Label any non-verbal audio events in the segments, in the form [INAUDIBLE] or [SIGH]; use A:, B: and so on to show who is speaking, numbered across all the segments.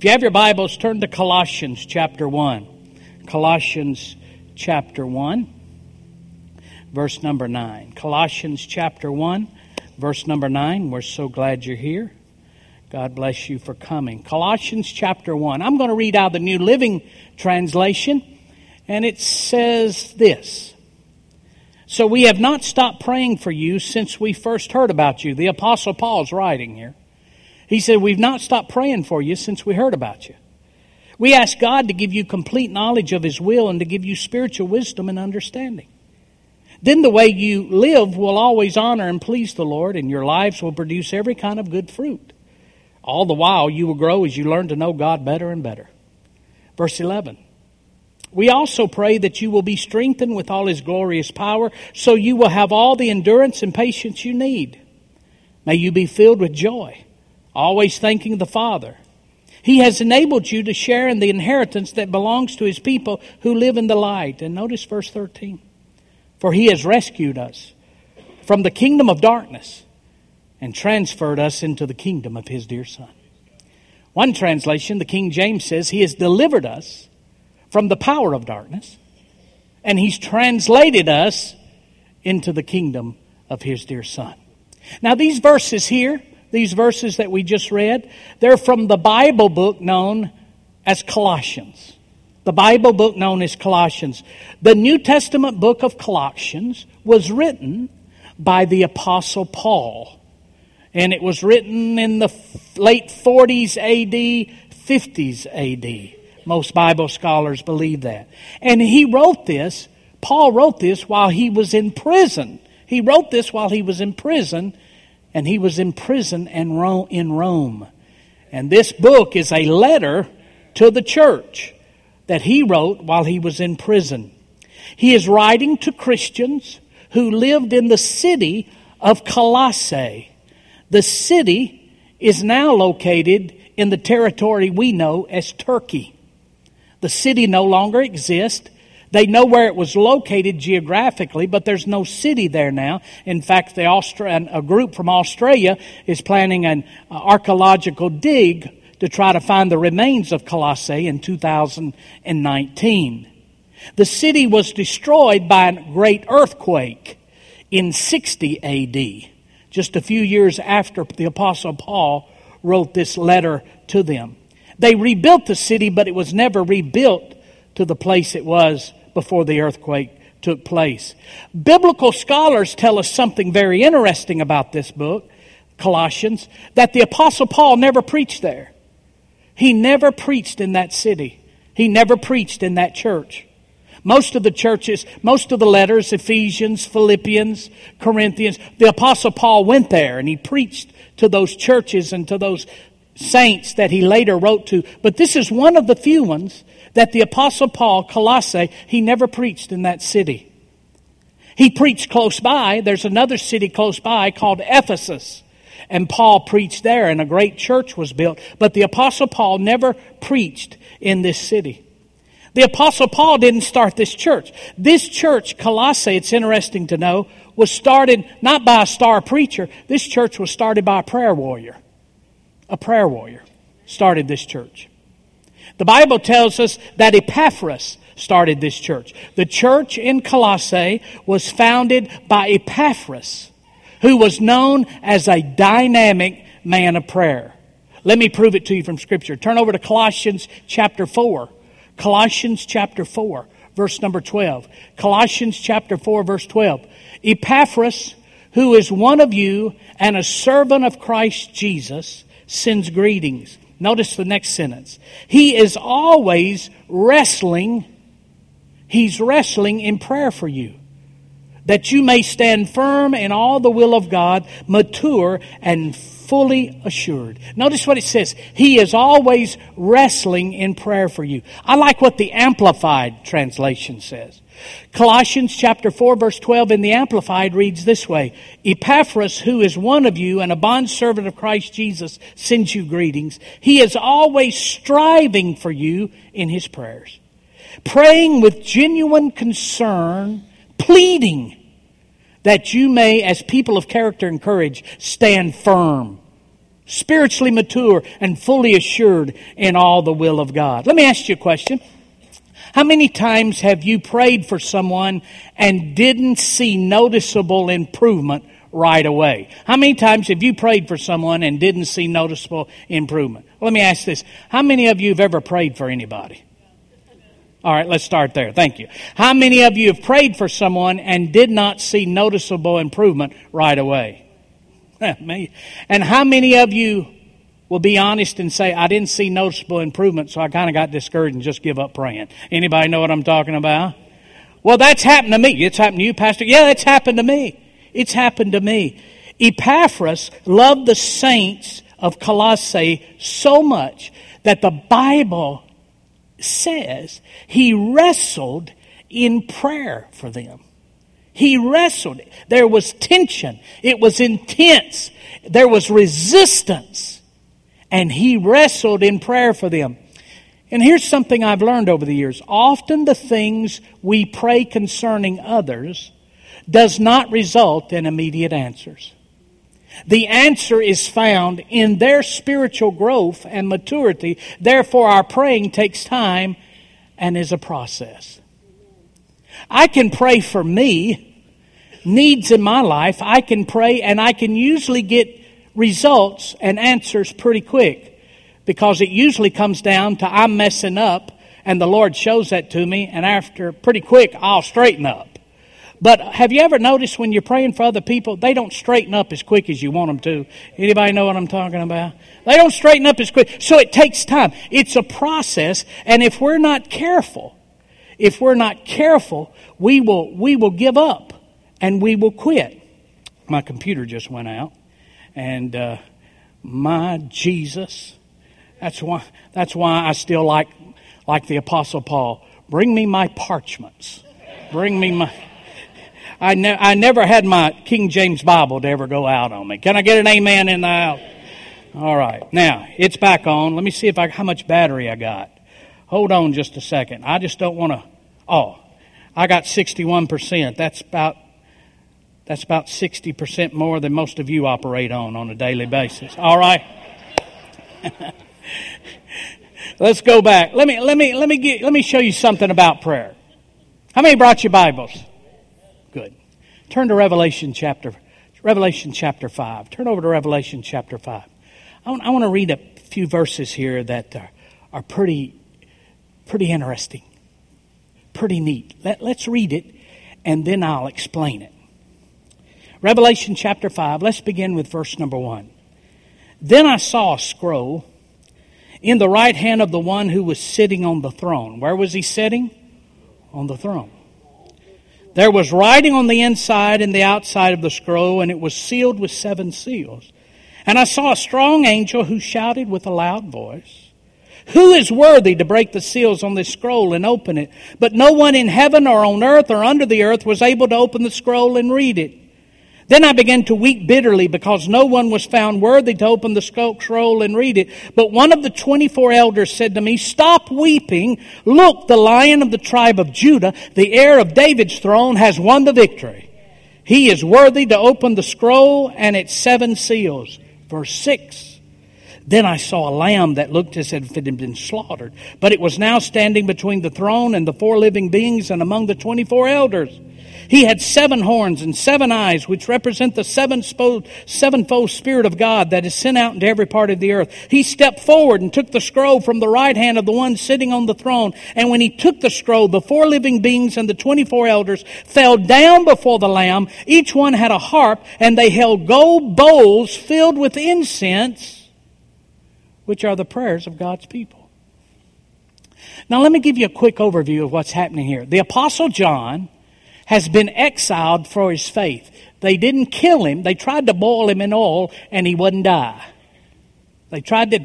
A: If you have your Bibles, turn to Colossians chapter 1. Colossians chapter 1, verse number 9. Colossians chapter 1, verse number 9. We're so glad you're here. God bless you for coming. Colossians chapter 1. I'm going to read out the New Living Translation, and it says this. So we have not stopped praying for you since we first heard about you. The Apostle Paul's writing here. He said, We've not stopped praying for you since we heard about you. We ask God to give you complete knowledge of His will and to give you spiritual wisdom and understanding. Then the way you live will always honor and please the Lord, and your lives will produce every kind of good fruit. All the while, you will grow as you learn to know God better and better. Verse 11. We also pray that you will be strengthened with all His glorious power, so you will have all the endurance and patience you need. May you be filled with joy, always thanking the Father. He has enabled you to share in the inheritance that belongs to His people who live in the light. And notice verse 13. For He has rescued us from the kingdom of darkness and transferred us into the kingdom of his dear Son. One translation, the King James says, He has delivered us from the power of darkness, and He's translated us into the kingdom of His dear Son. Now, these verses here, these verses that we just read, they're from the Bible book known as Colossians. The Bible book known as Colossians. The New Testament book of Colossians was written by the Apostle Paul and it was written in the late 40s AD, 50s AD. Most Bible scholars believe that. And he wrote this, Paul wrote this while he was in prison. He wrote this while he was in prison, and he was in prison in Rome. And this book is a letter to the church that he wrote while he was in prison. He is writing to Christians who lived in the city of Colossae. The city is now located in the territory we know as Turkey. The city no longer exists. They know where it was located geographically, but there's no city there now. In fact, the Austra- a group from Australia is planning an uh, archaeological dig to try to find the remains of Colossae in 2019. The city was destroyed by a great earthquake in 60 AD just a few years after the Apostle Paul wrote this letter to them. They rebuilt the city, but it was never rebuilt to the place it was before the earthquake took place. Biblical scholars tell us something very interesting about this book, Colossians, that the Apostle Paul never preached there. He never preached in that city. He never preached in that church. Most of the churches, most of the letters, Ephesians, Philippians, Corinthians, the Apostle Paul went there and he preached to those churches and to those saints that he later wrote to. But this is one of the few ones that the Apostle Paul, Colossae, he never preached in that city. He preached close by. There's another city close by called Ephesus. And Paul preached there, and a great church was built. But the Apostle Paul never preached in this city. The Apostle Paul didn't start this church. This church, Colossae, it's interesting to know, was started not by a star preacher. This church was started by a prayer warrior. A prayer warrior started this church. The Bible tells us that Epaphras started this church. The church in Colossae was founded by Epaphras, who was known as a dynamic man of prayer. Let me prove it to you from Scripture. Turn over to Colossians chapter 4. Colossians chapter 4, verse number 12. Colossians chapter 4, verse 12. Epaphras, who is one of you and a servant of Christ Jesus, sends greetings. Notice the next sentence. He is always wrestling, he's wrestling in prayer for you that you may stand firm in all the will of God, mature and fully assured. Notice what it says. He is always wrestling in prayer for you. I like what the Amplified translation says. Colossians chapter 4 verse 12 in the Amplified reads this way. Epaphras, who is one of you and a bondservant of Christ Jesus, sends you greetings. He is always striving for you in his prayers. Praying with genuine concern, pleading that you may, as people of character and courage, stand firm spiritually mature, and fully assured in all the will of God. Let me ask you a question. How many times have you prayed for someone and didn't see noticeable improvement right away? How many times have you prayed for someone and didn't see noticeable improvement? Let me ask this. How many of you have ever prayed for anybody? All right, let's start there. Thank you. How many of you have prayed for someone and did not see noticeable improvement right away? [LAUGHS] Me. And how many of you will be honest and say, I didn't see noticeable improvement, so I kind of got discouraged and just give up praying? Anybody know what I'm talking about? Well, that's happened to me. It's happened to you, Pastor. Yeah, it's happened to me. It's happened to me. Epaphras loved the saints of Colossae so much that the Bible says he wrestled in prayer for them. He wrestled. There was tension. It was intense. There was resistance. And he wrestled in prayer for them. And here's something I've learned over the years. Often the things we pray concerning others does not result in immediate answers. The answer is found in their spiritual growth and maturity. Therefore, our praying takes time and is a process. I can pray for me, needs in my life. I can pray and I can usually get results and answers pretty quick because it usually comes down to I'm messing up and the Lord shows that to me and after pretty quick I'll straighten up. But have you ever noticed when you're praying for other people, they don't straighten up as quick as you want them to? Anybody know what I'm talking about? They don't straighten up as quick. So it takes time. It's a process. And if we're not careful, if we're not careful, we will, we will give up and we will quit. My computer just went out and, uh, my Jesus. That's why, that's why I still like, like the apostle Paul. Bring me my parchments. Bring me my, I, ne- I never had my King James Bible to ever go out on me. Can I get an amen in the house? All right. Now, it's back on. Let me see if I, how much battery I got. Hold on just a second. I just don't want to, oh, I got 61%. That's about, that's about 60% more than most of you operate on on a daily basis. All right. [LAUGHS] Let's go back. Let me, let me, let me get, let me show you something about prayer. How many brought your Bibles? Good. Turn to Revelation chapter, Revelation chapter 5. Turn over to Revelation chapter 5. I want, I want to read a few verses here that are, are pretty, pretty interesting, pretty neat. Let, let's read it, and then I'll explain it. Revelation chapter 5, let's begin with verse number 1. Then I saw a scroll in the right hand of the one who was sitting on the throne. Where was he sitting? On the throne. There was writing on the inside and the outside of the scroll, and it was sealed with seven seals. And I saw a strong angel who shouted with a loud voice, Who is worthy to break the seals on this scroll and open it? But no one in heaven or on earth or under the earth was able to open the scroll and read it. Then I began to weep bitterly because no one was found worthy to open the scroll and read it. But one of the 24 elders said to me, Stop weeping. Look, the lion of the tribe of Judah, the heir of David's throne, has won the victory. He is worthy to open the scroll and its seven seals. Verse 6. Then I saw a lamb that looked as if it had been slaughtered, but it was now standing between the throne and the four living beings and among the 24 elders. He had seven horns and seven eyes, which represent the sevenfold Spirit of God that is sent out into every part of the earth. He stepped forward and took the scroll from the right hand of the one sitting on the throne. And when he took the scroll, the four living beings and the 24 elders fell down before the Lamb. Each one had a harp, and they held gold bowls filled with incense, which are the prayers of God's people. Now, let me give you a quick overview of what's happening here. The Apostle John has been exiled for his faith. They didn't kill him. They tried to boil him in oil and he wouldn't die. They tried to,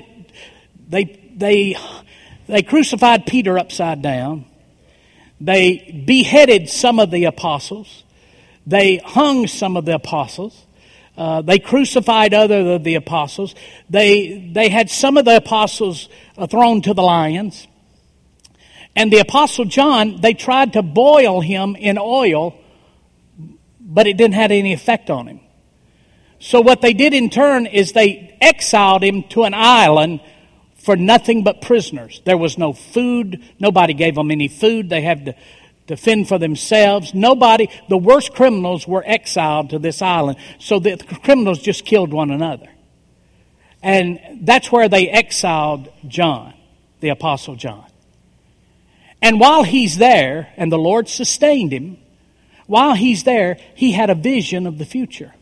A: they, they, they crucified Peter upside down. They beheaded some of the apostles. They hung some of the apostles. Uh, they crucified other of the apostles. They, they had some of the apostles uh, thrown to the lions. And the Apostle John, they tried to boil him in oil, but it didn't have any effect on him. So what they did in turn is they exiled him to an island for nothing but prisoners. There was no food. Nobody gave them any food. They had to, to fend for themselves. Nobody, the worst criminals were exiled to this island. So the criminals just killed one another. And that's where they exiled John, the Apostle John. And while he's there, and the Lord sustained him, while he's there, he had a vision of the future.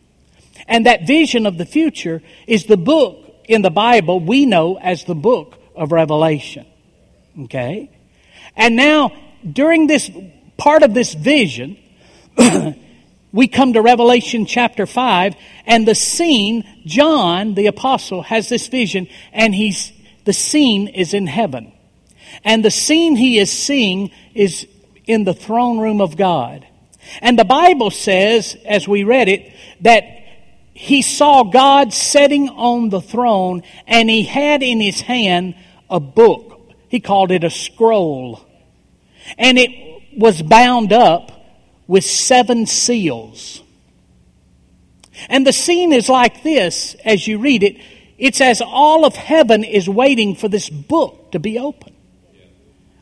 A: And that vision of the future is the book in the Bible we know as the book of Revelation. Okay? And now, during this part of this vision, [CLEARS THROAT] we come to Revelation chapter 5, and the scene, John the apostle has this vision, and he's, the scene is in heaven. And the scene he is seeing is in the throne room of God. And the Bible says, as we read it, that he saw God sitting on the throne and he had in his hand a book. He called it a scroll. And it was bound up with seven seals. And the scene is like this as you read it. It's as all of heaven is waiting for this book to be opened.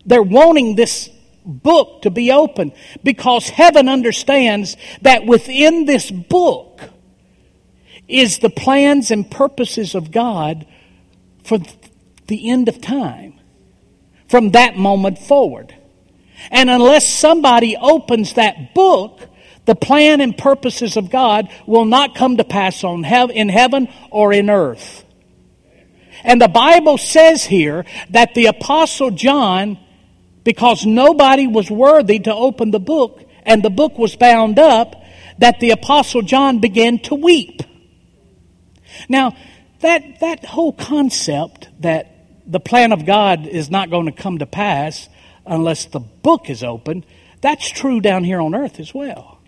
A: They're wanting this book to be open because heaven understands that within this book is the plans and purposes of God for the end of time, from that moment forward. And unless somebody opens that book, the plan and purposes of God will not come to pass on in heaven or in earth. And the Bible says here that the Apostle John, because nobody was worthy to open the book, and the book was bound up, that the Apostle John began to weep. Now, that, that whole concept that the plan of God is not going to come to pass unless the book is opened, that's true down here on earth as well.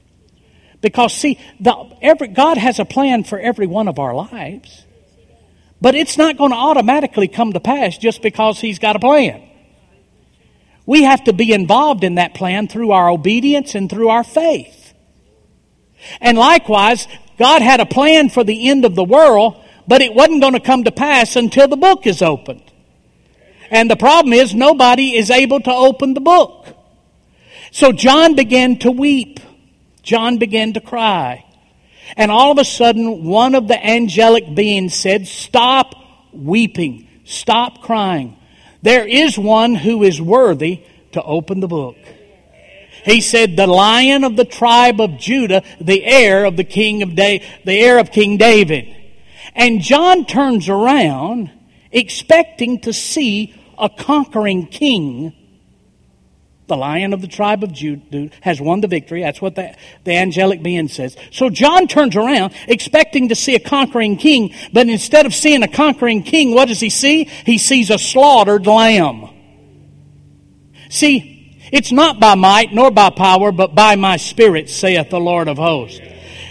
A: Because, see, the, every, God has a plan for every one of our lives, but it's not going to automatically come to pass just because He's got a plan. We have to be involved in that plan through our obedience and through our faith. And likewise, God had a plan for the end of the world, but it wasn't going to come to pass until the book is opened. And the problem is nobody is able to open the book. So John began to weep. John began to cry. And all of a sudden, one of the angelic beings said, Stop weeping. Stop crying. There is one who is worthy to open the book. He said, the lion of the tribe of Judah, the heir of the king of da- the heir of King David. And John turns around expecting to see a conquering king. The lion of the tribe of Judah has won the victory. That's what the, the angelic being says. So John turns around expecting to see a conquering king, but instead of seeing a conquering king, what does he see? He sees a slaughtered lamb. See, it's not by might nor by power, but by my spirit, saith the Lord of hosts.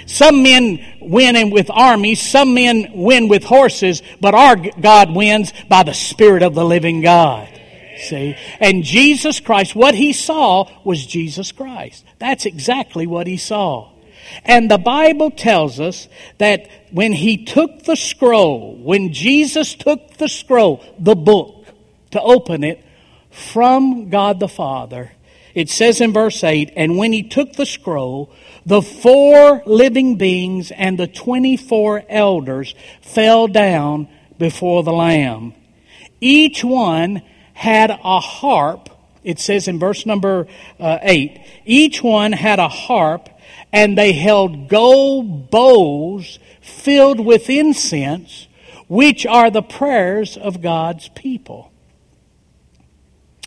A: Some men win with armies, some men win with horses, but our God wins by the Spirit of the living God. See? And Jesus Christ, what he saw was Jesus Christ. That's exactly what he saw. And the Bible tells us that when he took the scroll, when Jesus took the scroll, the book, to open it, from God the Father. It says in verse 8, and when he took the scroll, the four living beings and the 24 elders fell down before the Lamb. Each one had a harp. It says in verse number uh, 8, each one had a harp and they held gold bowls filled with incense, which are the prayers of God's people.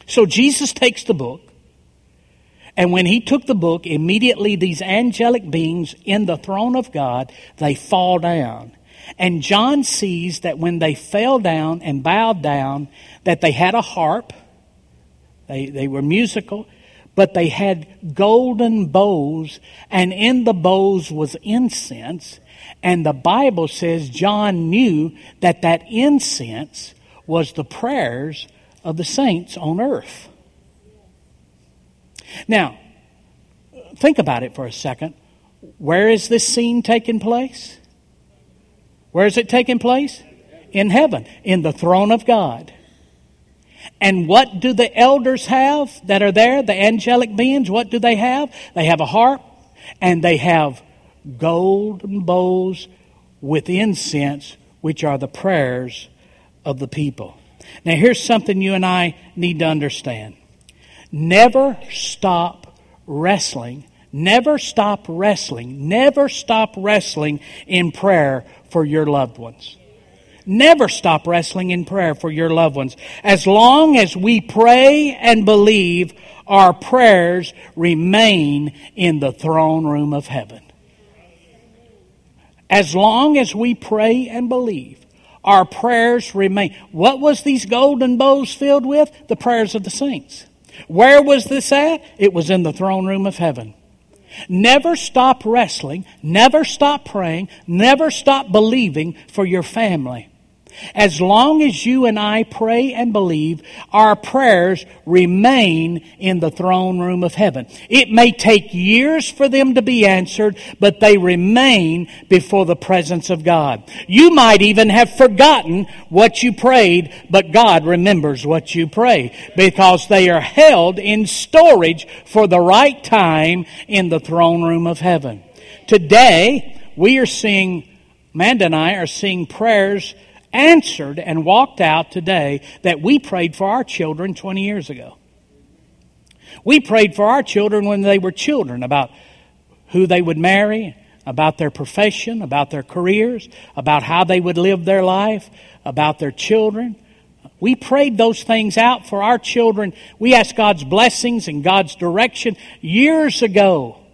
A: So Jesus takes the book, and when he took the book, immediately these angelic beings in the throne of God, they fall down. And John sees that when they fell down and bowed down, that they had a harp, they, they were musical, but they had golden bowls, and in the bowls was incense. And the Bible says John knew that that incense was the prayers of the saints on earth. Now, think about it for a second. Where is this scene taking place? Where is it taking place? In heaven, in the throne of God. And what do the elders have that are there, the angelic beings? What do they have? They have a harp and they have golden bowls with incense, which are the prayers of the people. Now, here's something you and I need to understand never stop wrestling. Never stop wrestling. Never stop wrestling in prayer for your loved ones. Never stop wrestling in prayer for your loved ones. As long as we pray and believe, our prayers remain in the throne room of heaven. As long as we pray and believe, our prayers remain. What was these golden bowls filled with? The prayers of the saints. Where was this at? It was in the throne room of heaven. Never stop wrestling, never stop praying, never stop believing for your family. As long as you and I pray and believe, our prayers remain in the throne room of heaven. It may take years for them to be answered, but they remain before the presence of God. You might even have forgotten what you prayed, but God remembers what you pray because they are held in storage for the right time in the throne room of heaven. Today, we are seeing, Amanda and I are seeing prayers answered and walked out today that we prayed for our children 20 years ago. We prayed for our children when they were children about who they would marry, about their profession, about their careers, about how they would live their life, about their children. We prayed those things out for our children. We asked God's blessings and God's direction years ago.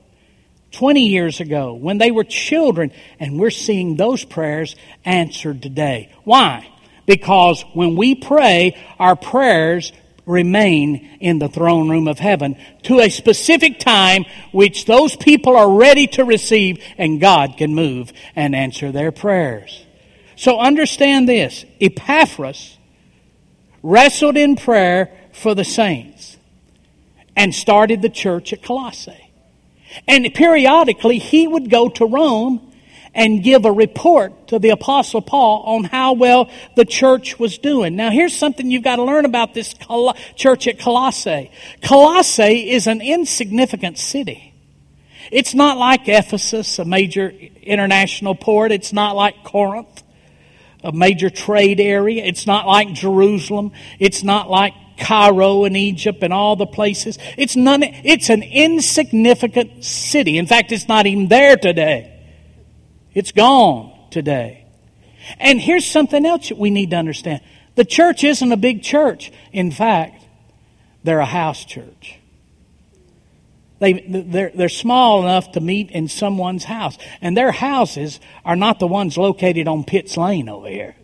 A: 20 years ago when they were children, and we're seeing those prayers answered today. Why? Because when we pray, our prayers remain in the throne room of heaven to a specific time which those people are ready to receive, and God can move and answer their prayers. So understand this Epaphras wrestled in prayer for the saints and started the church at Colossae. And periodically, he would go to Rome and give a report to the Apostle Paul on how well the church was doing. Now, here's something you've got to learn about this church at Colossae. Colossae is an insignificant city. It's not like Ephesus, a major international port. It's not like Corinth, a major trade area. It's not like Jerusalem. It's not like Cairo and Egypt and all the places. It's none, it's an insignificant city. In fact, it's not even there today. It's gone today. And here's something else that we need to understand. The church isn't a big church. In fact, they're a house church. They, they're, they're small enough to meet in someone's house. And their houses are not the ones located on Pitts Lane over here.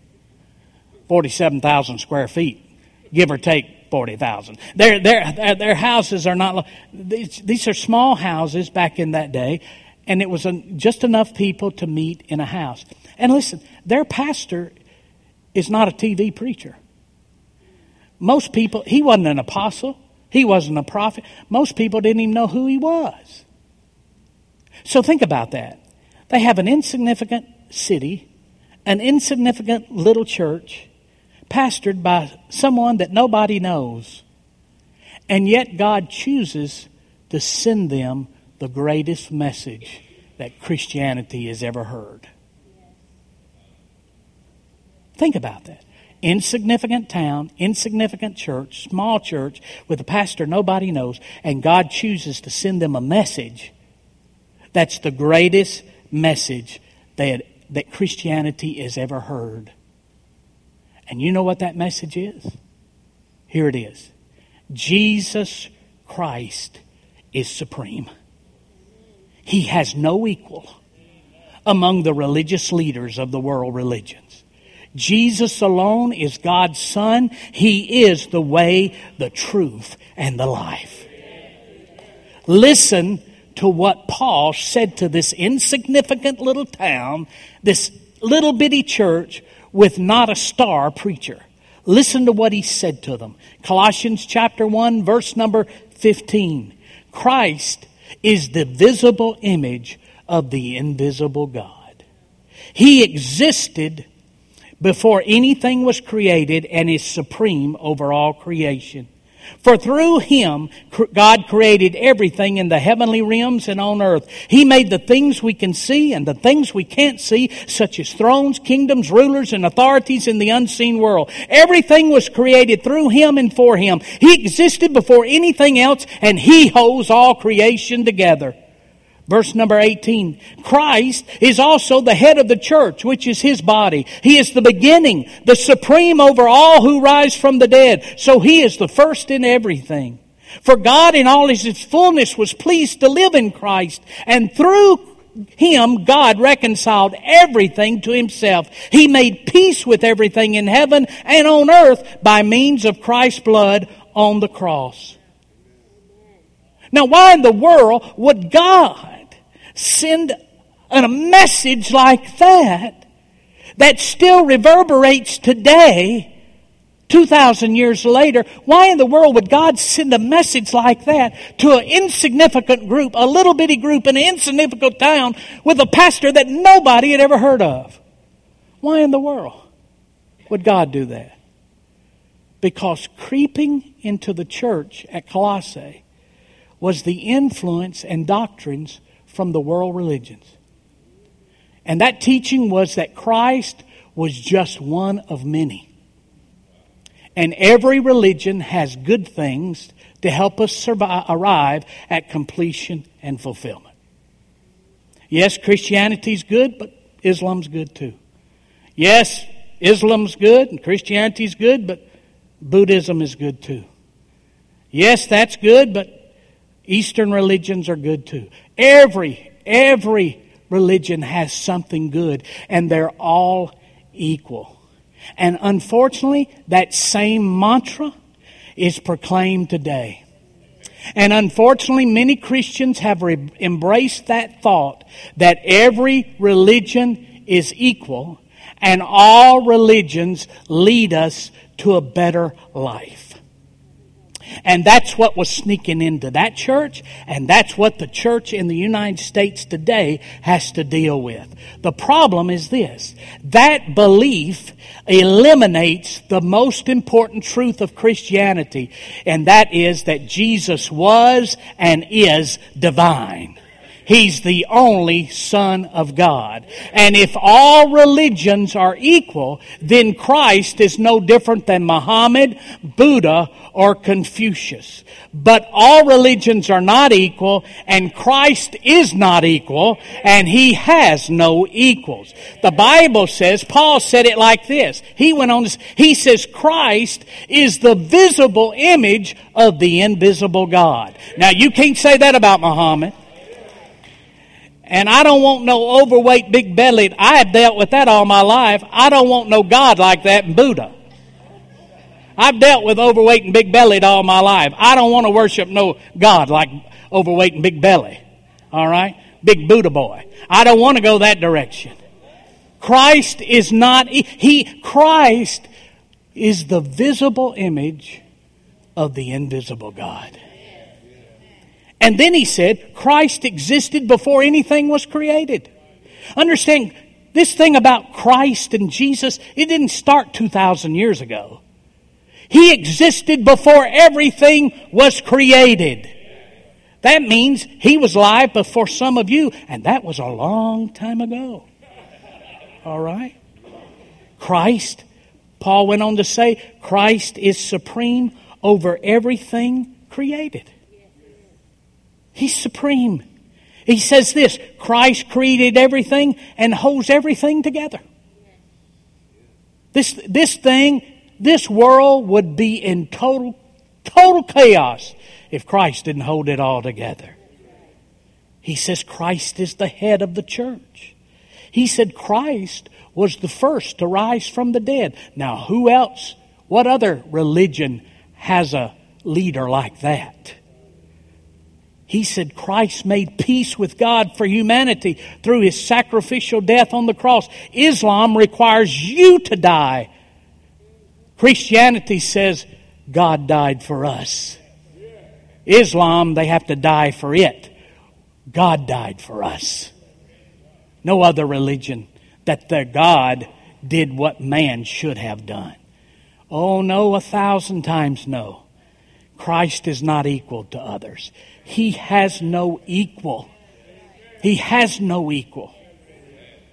A: 47,000 square feet, give or take 40,000. Their, their, their houses are not, these, these are small houses back in that day, and it was just enough people to meet in a house. And listen, their pastor is not a TV preacher. Most people, he wasn't an apostle, he wasn't a prophet. Most people didn't even know who he was. So think about that. They have an insignificant city, an insignificant little church, pastored by someone that nobody knows. And yet God chooses to send them the greatest message that Christianity has ever heard. Think about that. Insignificant town, insignificant church, small church with a pastor nobody knows, and God chooses to send them a message that's the greatest message that, that Christianity has ever heard. And you know what that message is? Here it is Jesus Christ is supreme. He has no equal among the religious leaders of the world religions. Jesus alone is God's Son. He is the way, the truth, and the life. Listen to what Paul said to this insignificant little town, this little bitty church with not a star preacher. Listen to what he said to them. Colossians chapter 1 verse number 15. Christ is the visible image of the invisible God. He existed before anything was created and is supreme over all creation. For through him, God created everything in the heavenly realms and on earth. He made the things we can see and the things we can't see, such as thrones, kingdoms, rulers, and authorities in the unseen world. Everything was created through him and for him. He existed before anything else, and he holds all creation together. Verse number 18. Christ is also the head of the church, which is his body. He is the beginning, the supreme over all who rise from the dead. So he is the first in everything. For God in all his fullness was pleased to live in Christ, and through him, God reconciled everything to himself. He made peace with everything in heaven and on earth by means of Christ's blood on the cross. Now, why in the world would God send a message like that that still reverberates today, 2,000 years later, why in the world would God send a message like that to an insignificant group, a little bitty group in an insignificant town with a pastor that nobody had ever heard of? Why in the world would God do that? Because creeping into the church at Colossae was the influence and doctrines from the world religions. And that teaching was that Christ was just one of many. And every religion has good things to help us survive, arrive at completion and fulfillment. Yes, Christianity's good, but Islam's good too. Yes, Islam's good and Christianity's good, but Buddhism is good too. Yes, that's good, but Eastern religions are good too. Every, every religion has something good, and they're all equal. And unfortunately, that same mantra is proclaimed today. And unfortunately, many Christians have re- embraced that thought that every religion is equal and all religions lead us to a better life. And that's what was sneaking into that church, and that's what the church in the United States today has to deal with. The problem is this that belief eliminates the most important truth of Christianity, and that is that Jesus was and is divine. He's the only Son of God. And if all religions are equal, then Christ is no different than Muhammad, Buddha, or Confucius. But all religions are not equal, and Christ is not equal, and He has no equals. The Bible says, Paul said it like this. He went on, he says, Christ is the visible image of the invisible God. Now you can't say that about Muhammad. And I don't want no overweight, big bellied. I have dealt with that all my life. I don't want no God like that in Buddha. I've dealt with overweight and big bellied all my life. I don't want to worship no God like overweight and big belly. All right? Big Buddha boy. I don't want to go that direction. Christ is not, he, Christ is the visible image of the invisible God. And then he said, Christ existed before anything was created. Understand, this thing about Christ and Jesus, it didn't start 2,000 years ago. He existed before everything was created. That means he was alive before some of you, and that was a long time ago. All right? Christ, Paul went on to say, Christ is supreme over everything created. He's supreme. He says this Christ created everything and holds everything together. This, this thing, this world would be in total, total chaos if Christ didn't hold it all together. He says Christ is the head of the church. He said Christ was the first to rise from the dead. Now, who else, what other religion has a leader like that? He said Christ made peace with God for humanity through his sacrificial death on the cross. Islam requires you to die. Christianity says God died for us. Islam, they have to die for it. God died for us. No other religion that their God did what man should have done. Oh, no, a thousand times no. Christ is not equal to others. He has no equal. He has no equal.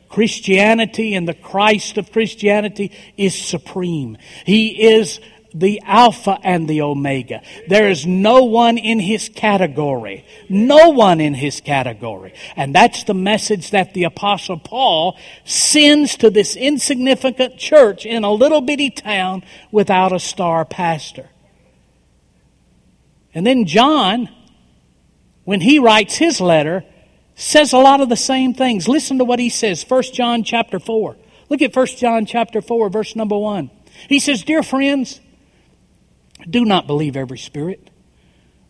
A: Christianity and the Christ of Christianity is supreme. He is the Alpha and the Omega. There is no one in his category. No one in his category. And that's the message that the Apostle Paul sends to this insignificant church in a little bitty town without a star pastor. And then John, when he writes his letter, says a lot of the same things. Listen to what he says. 1 John chapter 4. Look at 1 John chapter 4, verse number 1. He says, Dear friends, do not believe every spirit,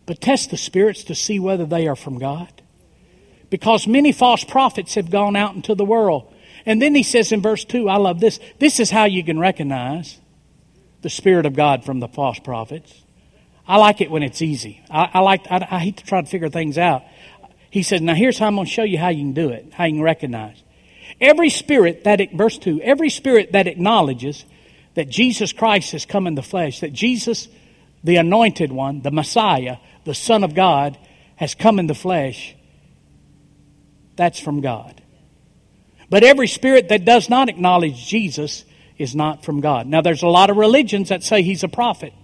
A: but test the spirits to see whether they are from God. Because many false prophets have gone out into the world. And then he says in verse 2, I love this. This is how you can recognize the Spirit of God from the false prophets. I like it when it's easy. I, I like. I, I hate to try to figure things out. He says, "Now here's how I'm going to show you how you can do it. How you can recognize every spirit that it, verse two. Every spirit that acknowledges that Jesus Christ has come in the flesh, that Jesus, the anointed one, the Messiah, the Son of God, has come in the flesh, that's from God. But every spirit that does not acknowledge Jesus is not from God. Now, there's a lot of religions that say he's a prophet.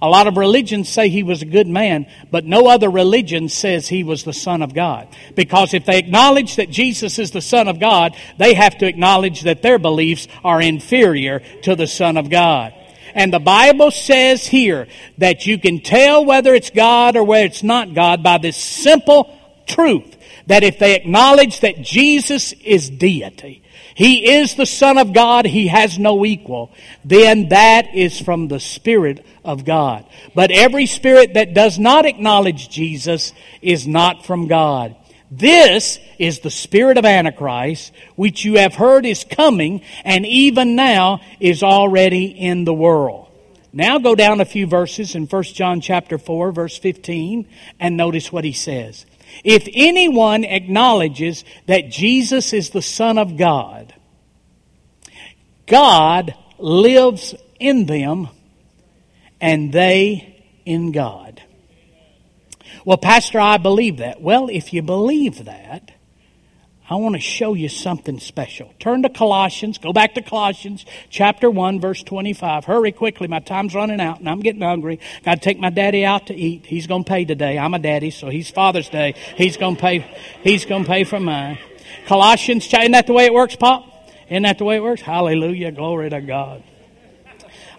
A: A lot of religions say he was a good man, but no other religion says he was the Son of God. Because if they acknowledge that Jesus is the Son of God, they have to acknowledge that their beliefs are inferior to the Son of God. And the Bible says here that you can tell whether it's God or whether it's not God by this simple truth that if they acknowledge that Jesus is deity, he is the Son of God. He has no equal. Then that is from the Spirit of God. But every spirit that does not acknowledge Jesus is not from God. This is the spirit of Antichrist, which you have heard is coming and even now is already in the world. Now go down a few verses in 1 John chapter 4 verse 15 and notice what he says. If anyone acknowledges that Jesus is the Son of God, God lives in them and they in God. Well, Pastor, I believe that. Well, if you believe that, I want to show you something special. Turn to Colossians. Go back to Colossians chapter 1, verse 25. Hurry quickly. My time's running out and I'm getting hungry. Got to take my daddy out to eat. He's going to pay today. I'm a daddy, so he's Father's Day. He's going to pay, he's going to pay for mine. Colossians, isn't that the way it works, Pop? Isn't that the way it works? Hallelujah. Glory to God.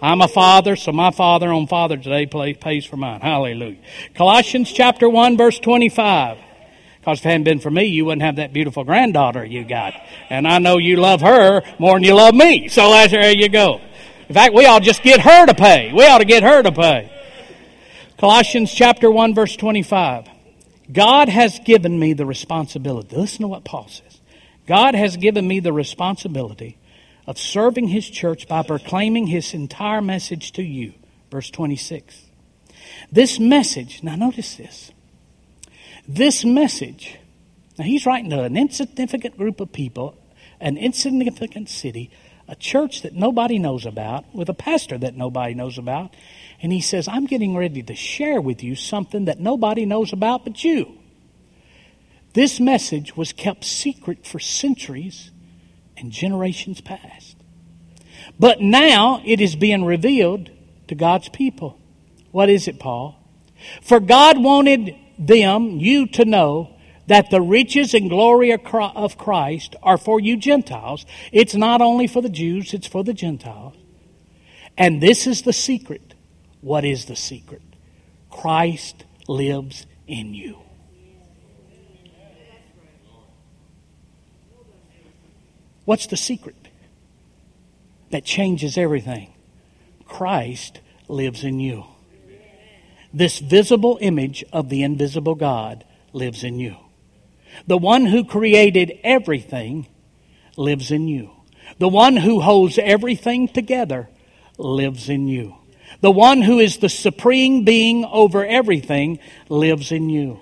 A: I'm a father, so my father on Father's Day pays for mine. Hallelujah. Colossians chapter 1, verse 25. Because if it hadn't been for me, you wouldn't have that beautiful granddaughter you got. And I know you love her more than you love me. So there you go. In fact, we ought to just get her to pay. We ought to get her to pay. Colossians chapter 1 verse 25. God has given me the responsibility. Listen to what Paul says. God has given me the responsibility of serving his church by proclaiming his entire message to you. Verse 26. This message, now notice this. This message, now he's writing to an insignificant group of people, an insignificant city, a church that nobody knows about, with a pastor that nobody knows about. And he says, I'm getting ready to share with you something that nobody knows about but you. This message was kept secret for centuries and generations past. But now it is being revealed to God's people. What is it, Paul? For God wanted them, you to know that the riches and glory of Christ are for you Gentiles. It's not only for the Jews, it's for the Gentiles. And this is the secret. What is the secret? Christ lives in you. What's the secret that changes everything? Christ lives in you. This visible image of the invisible God lives in you. The one who created everything lives in you. The one who holds everything together lives in you. The one who is the supreme being over everything lives in you.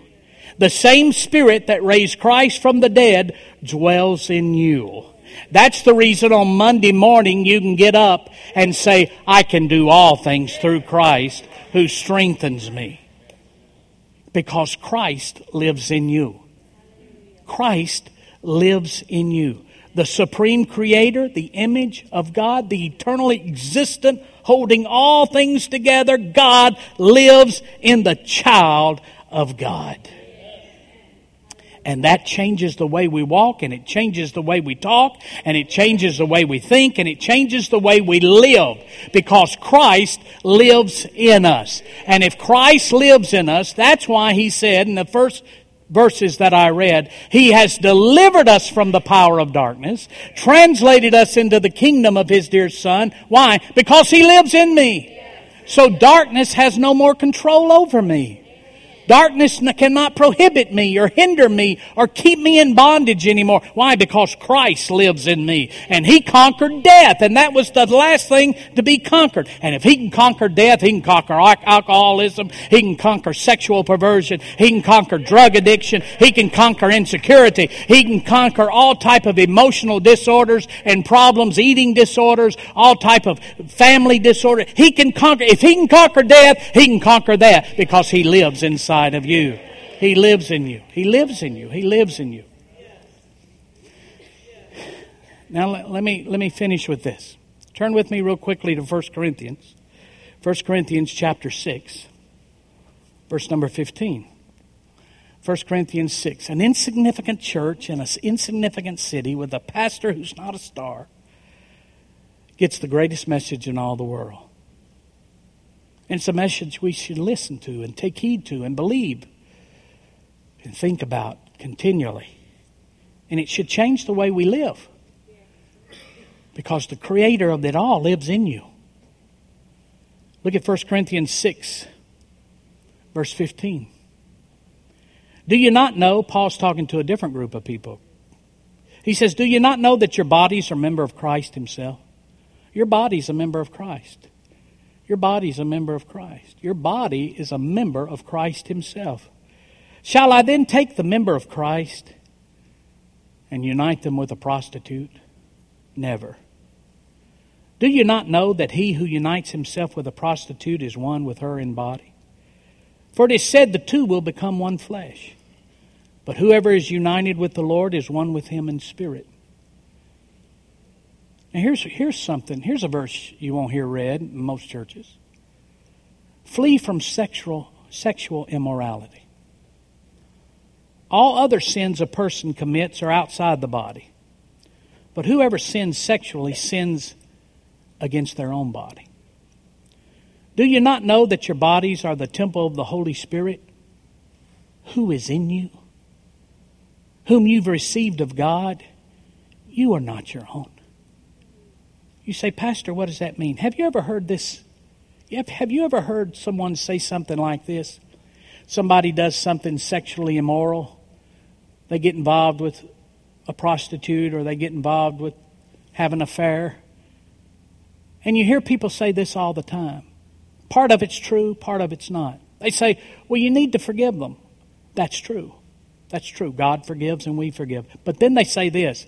A: The same spirit that raised Christ from the dead dwells in you. That's the reason on Monday morning you can get up and say, I can do all things through Christ who strengthens me. Because Christ lives in you. Christ lives in you. The supreme creator, the image of God, the eternally existent, holding all things together, God lives in the child of God. And that changes the way we walk, and it changes the way we talk, and it changes the way we think, and it changes the way we live. Because Christ lives in us. And if Christ lives in us, that's why he said in the first verses that I read, He has delivered us from the power of darkness, translated us into the kingdom of His dear Son. Why? Because He lives in me. So darkness has no more control over me. Darkness cannot prohibit me or hinder me or keep me in bondage anymore. Why? Because Christ lives in me. And He conquered death. And that was the last thing to be conquered. And if He can conquer death, He can conquer alcoholism. He can conquer sexual perversion. He can conquer drug addiction. He can conquer insecurity. He can conquer all type of emotional disorders and problems, eating disorders, all type of family disorder. He can conquer, if He can conquer death, He can conquer that because He lives inside inside of you. He lives in you. He lives in you. He lives in you. Now let, let, me let me finish with this. Turn with me real quickly to 1 Corinthians. 1 Corinthians chapter 6 verse number 15. 1 Corinthians 6. An insignificant church in an insignificant city with a pastor who's not a star gets the greatest message in all the world. And it's a message we should listen to and take heed to and believe and think about continually. And it should change the way we live. Because the creator of it all lives in you. Look at 1 Corinthians 6, verse 15. Do you not know? Paul's talking to a different group of people. He says, Do you not know that your bodies are a member of Christ Himself? Your body's a member of Christ. Your body is a member of Christ. Your body is a member of Christ Himself. Shall I then take the member of Christ and unite them with a prostitute? Never. Do you not know that he who unites himself with a prostitute is one with her in body? For it is said the two will become one flesh. But whoever is united with the Lord is one with him in spirit. Here's, here's something. Here's a verse you won't hear read in most churches. Flee from sexual, sexual immorality. All other sins a person commits are outside the body. But whoever sins sexually sins against their own body. Do you not know that your bodies are the temple of the Holy Spirit who is in you, whom you've received of God? You are not your own. You say, Pastor, what does that mean? Have you ever heard this? Have you ever heard someone say something like this? Somebody does something sexually immoral. They get involved with a prostitute or they get involved with having an affair. And you hear people say this all the time. Part of it's true, part of it's not. They say, well, you need to forgive them. That's true. That's true. God forgives and we forgive. But then they say this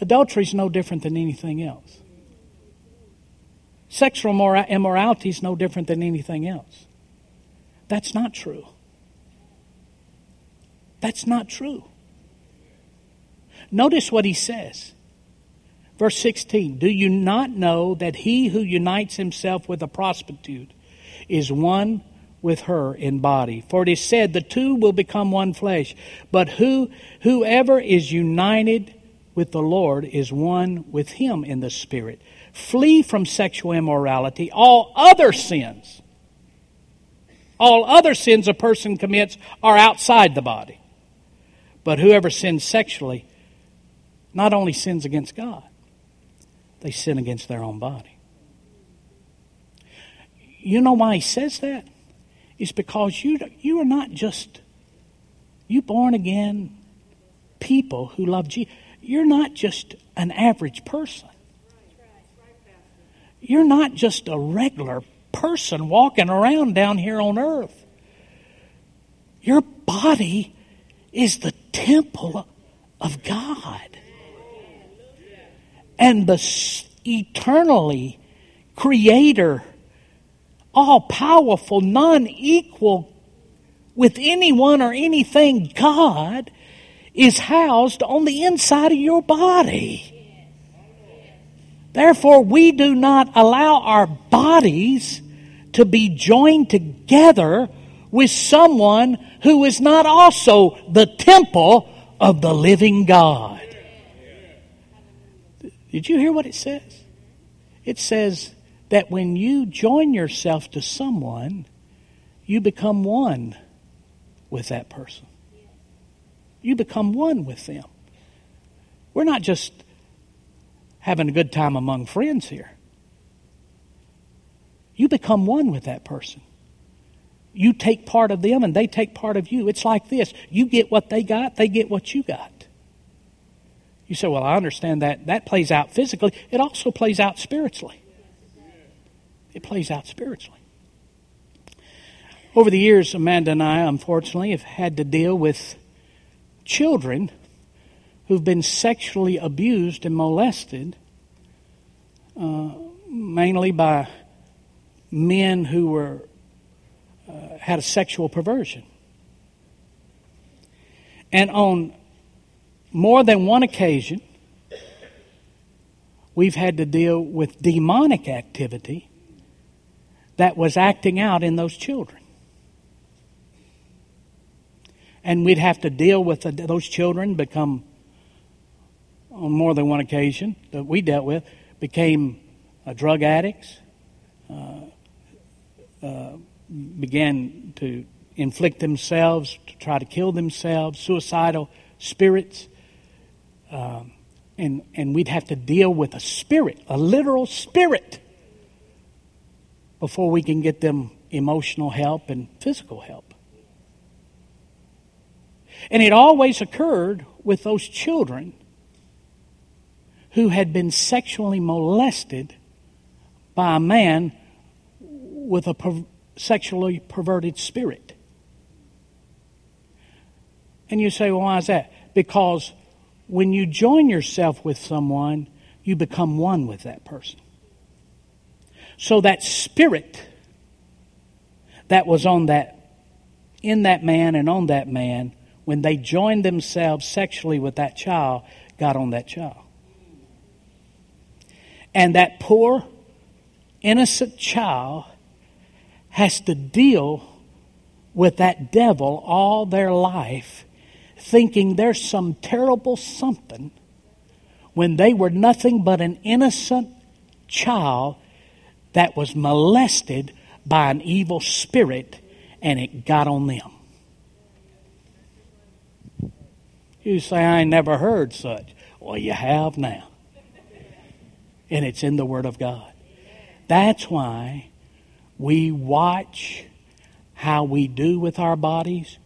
A: Adultery is no different than anything else. Sexual immorality is no different than anything else. That's not true. That's not true. Notice what he says. Verse 16 Do you not know that he who unites himself with a prostitute is one with her in body? For it is said, The two will become one flesh. But who, whoever is united with the Lord is one with Him in the Spirit. Flee from sexual immorality. All other sins, all other sins a person commits are outside the body. But whoever sins sexually not only sins against God, they sin against their own body. You know why he says that? It's because you, you are not just, you born again people who love Jesus you're not just an average person. You're not just a regular person walking around down here on earth. Your body is the temple of God. and the eternally creator, all powerful, non equal with anyone or anything God is housed on the inside of your body. Therefore, we do not allow our bodies to be joined together with someone who is not also the temple of the living God. Did you hear what it says? It says that when you join yourself to someone, you become one with that person. You become one with them. We're not just having a good time among friends here. You become one with that person. You take part of them and they take part of you. It's like this you get what they got, they get what you got. You say, Well, I understand that. That plays out physically, it also plays out spiritually. It plays out spiritually. Over the years, Amanda and I, unfortunately, have had to deal with children who've been sexually abused and molested, uh, mainly by men who were uh, had a sexual perversion. And on more than one occasion, we've had to deal with demonic activity that was acting out in those children. And we'd have to deal with the, those children become, on more than one occasion that we dealt with, became uh, drug addicts, uh, uh, began to inflict themselves, to try to kill themselves, suicidal spirits. Um, and, and we'd have to deal with a spirit, a literal spirit, before we can get them emotional help and physical help. And it always occurred with those children who had been sexually molested by a man with a per- sexually perverted spirit. And you say, well, why is that? Because when you join yourself with someone, you become one with that person. So that spirit that was on that, in that man and on that man, when they joined themselves sexually with that child, got on that child. And that poor, innocent child has to deal with that devil all their life, thinking there's some terrible something when they were nothing but an innocent child that was molested by an evil spirit and it got on them. You say, I never heard such. Well, you have now. And it's in the Word of God. That's why we watch how we do with our bodies.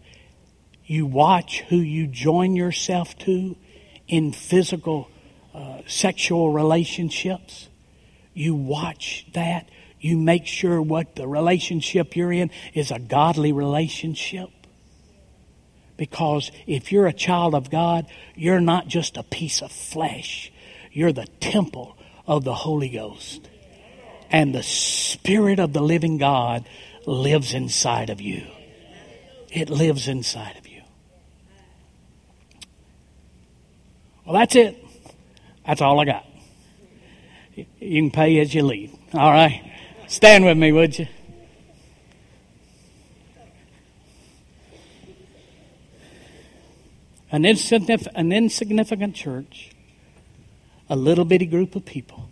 A: You watch who you join yourself to in physical, uh, sexual relationships. You watch that. You make sure what the relationship you're in is a godly relationship. Because if you're a child of God, you're not just a piece of flesh. You're the temple of the Holy Ghost and the Spirit of the living God lives inside of you. It lives inside of you. Well, that's it. That's all I got. You can pay as you leave. All right? Stand with me, would you? An insignificant, an insignificant church, a little bitty group of people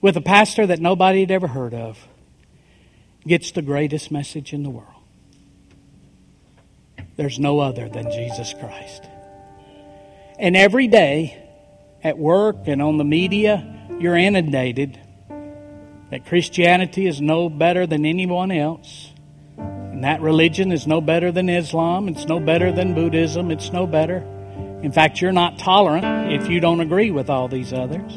A: with a pastor that nobody had ever heard of gets the greatest message in the world. There's no other than Jesus Christ. And every day at work and on the media, you're inundated that Christianity is no better than anyone else. And that religion is no better than Islam. It's no better than Buddhism. It's no better. In fact, you're not tolerant if you don't agree with all these others.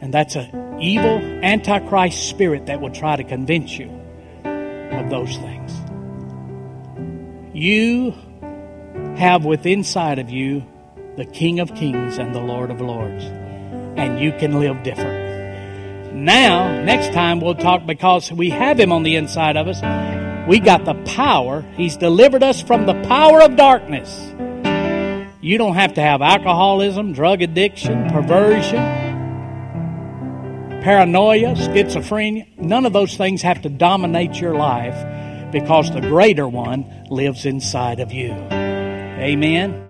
A: And that's an evil, antichrist spirit that will try to convince you of those things. You have within inside of you the King of Kings and the Lord of Lords. And you can live different. Now, next time we'll talk because we have Him on the inside of us. We got the power. He's delivered us from the power of darkness. You don't have to have alcoholism, drug addiction, perversion, paranoia, schizophrenia. None of those things have to dominate your life because the greater one lives inside of you. Amen.